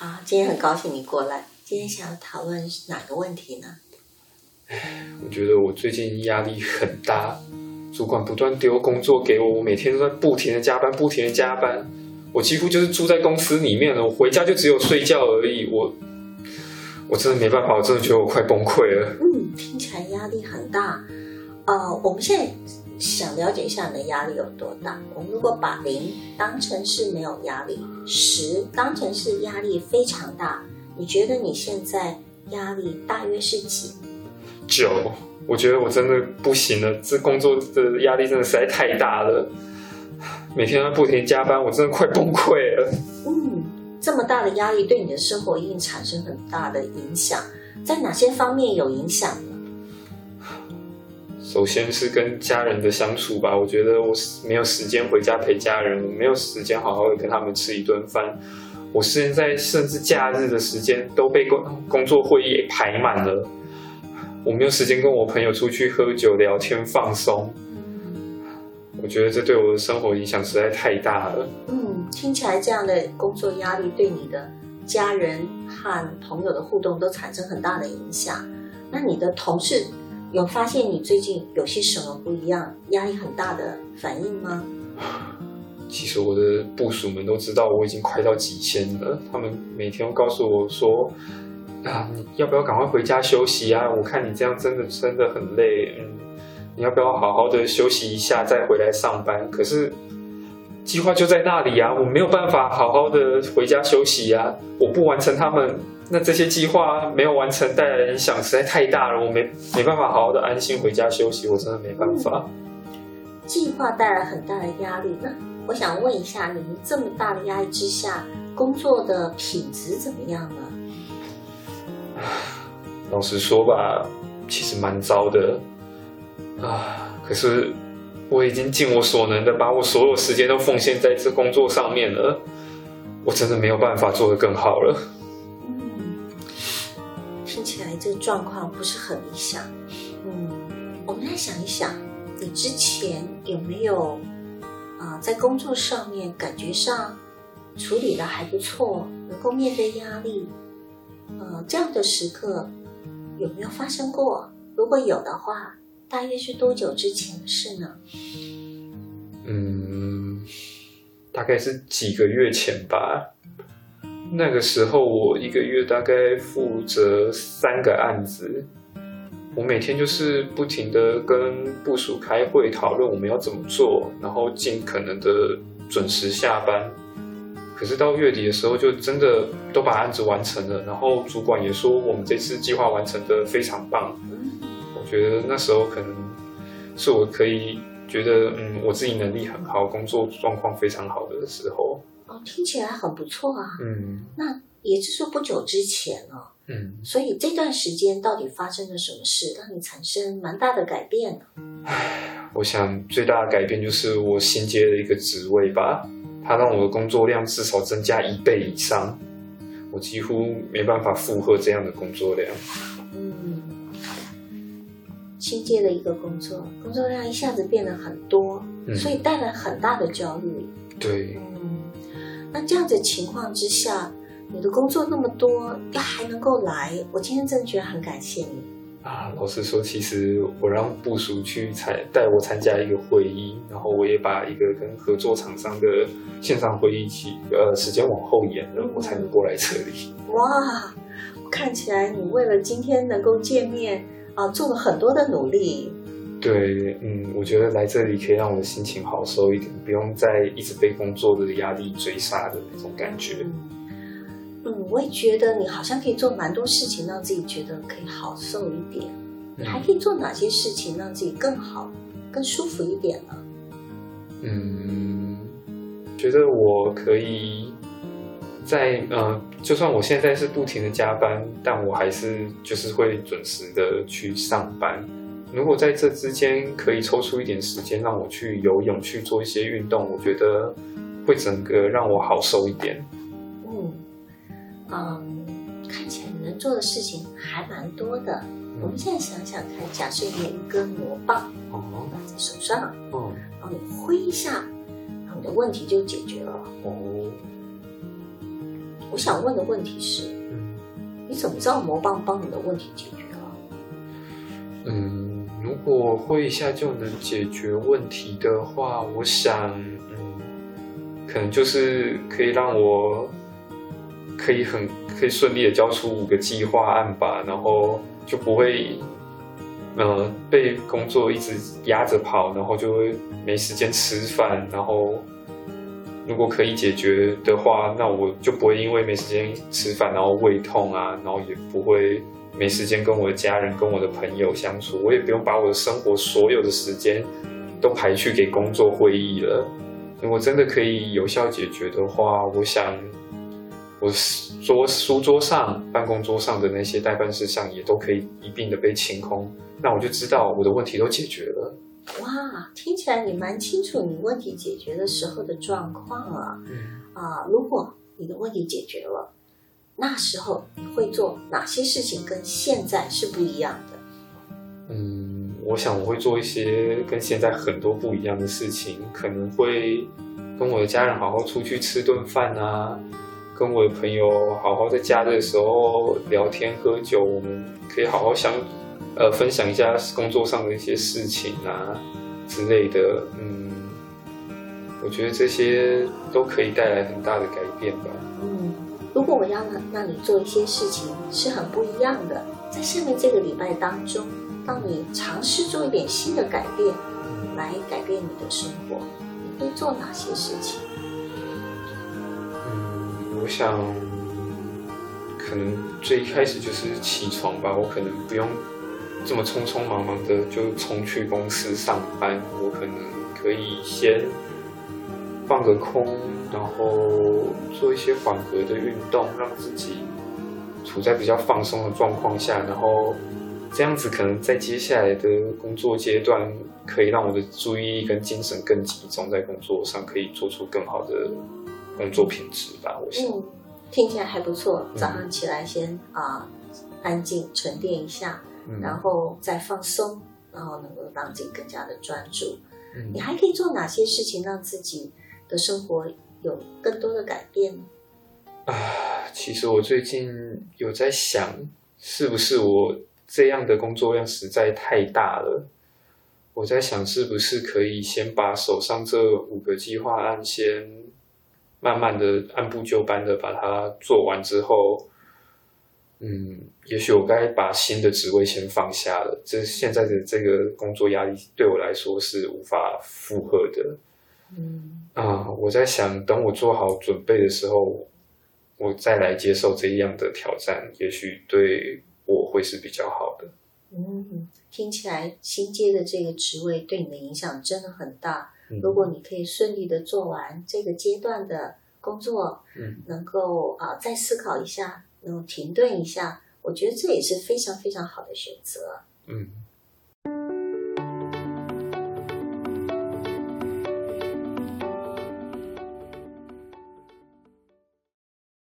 啊，今天很高兴你过来。今天想要讨论哪个问题呢？我觉得我最近压力很大，主管不断丢工作给我，我每天都在不停的加班，不停的加班。我几乎就是住在公司里面了，我回家就只有睡觉而已。我我真的没办法，我真的觉得我快崩溃了。嗯，听起来压力很大。呃，我们现在想了解一下你的压力有多大。我们如果把零当成是没有压力，十当成是压力非常大，你觉得你现在压力大约是几？九，我觉得我真的不行了，这工作的压力真的实在太大了，每天要不停加班，我真的快崩溃了。嗯，这么大的压力对你的生活一定产生很大的影响，在哪些方面有影响呢？首先是跟家人的相处吧，我觉得我没有时间回家陪家人，我没有时间好好的跟他们吃一顿饭，我现在甚至假日的时间都被工工作会议排满了。我没有时间跟我朋友出去喝酒、聊天、放松。我觉得这对我的生活影响实在太大了。嗯，听起来这样的工作压力对你的家人和朋友的互动都产生很大的影响。那你的同事有发现你最近有些什么不一样、压力很大的反应吗？其实我的部属们都知道我已经快到极限了，他们每天都告诉我说。啊，你要不要赶快回家休息啊？我看你这样真的真的很累，嗯，你要不要好好的休息一下再回来上班？可是计划就在那里啊，我没有办法好好的回家休息啊！我不完成他们，那这些计划没有完成带来的影响实在太大了，我没没办法好好的安心回家休息，我真的没办法。计划带来很大的压力，那我想问一下，你们这么大的压力之下，工作的品质怎么样呢？老实说吧，其实蛮糟的啊。可是我已经尽我所能的把我所有时间都奉献在这工作上面了，我真的没有办法做得更好了。嗯，听起来这个状况不是很理想。嗯，我们来想一想，你之前有没有啊，在工作上面感觉上处理的还不错，能够面对压力？呃，这样的时刻有没有发生过？如果有的话，大约是多久之前的事呢？嗯，大概是几个月前吧。那个时候我一个月大概负责三个案子，我每天就是不停的跟部署开会讨论我们要怎么做，然后尽可能的准时下班。可是到月底的时候，就真的都把案子完成了，然后主管也说我们这次计划完成的非常棒。我觉得那时候可能是我可以觉得，嗯，我自己能力很好，工作状况非常好的时候。哦，听起来很不错啊。嗯，那也就是不久之前了。嗯，所以这段时间到底发生了什么事，让你产生蛮大的改变呢？唉，我想最大的改变就是我新接了一个职位吧。它让我的工作量至少增加一倍以上，我几乎没办法负荷这样的工作量。嗯，新接的一个工作，工作量一下子变得很多，所以带来很大的焦虑。对，嗯，那这样子情况之下，你的工作那么多，要还能够来，我今天真的觉得很感谢你。啊，老实说，其实我让部署去参带我参加一个会议，然后我也把一个跟合作厂商的线上会议起呃时间往后延了，我才能过来这里。哇，看起来你为了今天能够见面啊，做了很多的努力。对，嗯，我觉得来这里可以让我的心情好受一点，不用再一直被工作的压力追杀的那种感觉。嗯，我也觉得你好像可以做蛮多事情，让自己觉得可以好受一点。你还可以做哪些事情让自己更好、更舒服一点呢？嗯，觉得我可以在呃，就算我现在是不停的加班，但我还是就是会准时的去上班。如果在这之间可以抽出一点时间让我去游泳、去做一些运动，我觉得会整个让我好受一点。嗯嗯，看起来你能做的事情还蛮多的。我们现在想想看，假设有一根魔棒，哦，拿在手上，哦，然后你挥一下，然后你的问题就解决了。哦，我想问的问题是，嗯你怎么知道魔棒帮你的问题解决了？嗯，如果会一下就能解决问题的话，我想，嗯，可能就是可以让我可以很可以顺利的交出五个计划案吧，然后就不会呃被工作一直压着跑，然后就会没时间吃饭，然后如果可以解决的话，那我就不会因为没时间吃饭，然后胃痛啊，然后也不会没时间跟我的家人、跟我的朋友相处，我也不用把我的生活所有的时间都排去给工作会议了。如果真的可以有效解决的话，我想我桌书桌上、办公桌上的那些代办事项也都可以一并的被清空，那我就知道我的问题都解决了。哇，听起来你蛮清楚你问题解决的时候的状况啊。嗯啊、如果你的问题解决了，那时候你会做哪些事情跟现在是不一样的？嗯，我想我会做一些跟现在很多不一样的事情，可能会跟我的家人好好出去吃顿饭啊，跟我的朋友好好在假日的时候聊天喝酒，我们可以好好相呃分享一下工作上的一些事情啊之类的。嗯，我觉得这些都可以带来很大的改变吧。嗯，如果我要让让你做一些事情是很不一样的，在下面这个礼拜当中，让你尝试做一点新的改变，来改变你的生活，你会做哪些事情？嗯，我想可能最一开始就是起床吧，我可能不用这么匆匆忙忙的就冲去公司上班，我可能可以先放个空，然后做一些缓和的运动，让自己处在比较放松的状况下，然后这样子可能在接下来的工作阶段，可以让我的注意力跟精神更集中在工作上，可以做出更好的工作品质吧。我想，嗯，听起来还不错。早上起来先啊、安静沉淀一下，嗯然后再放松，然后能够让自己更加的专注。嗯你还可以做哪些事情让自己的生活有更多的改变呢？啊，其实我最近有在想，是不是我这样的工作量实在太大了？我在想，是不是可以先把手上这五个计划案先慢慢的按部就班的把它做完之后，嗯，也许我该把新的职位先放下了。这现在的这个工作压力对我来说是无法负荷的。嗯啊，我在想，等我做好准备的时候，我再来接受这样的挑战，也许对我会是比较好的。嗯，听起来新接的这个职位对你的影响真的很大。嗯如果你可以顺利的做完这个阶段的工作，嗯能够啊、再思考一下，能够停顿一下，我觉得这也是非常非常好的选择。嗯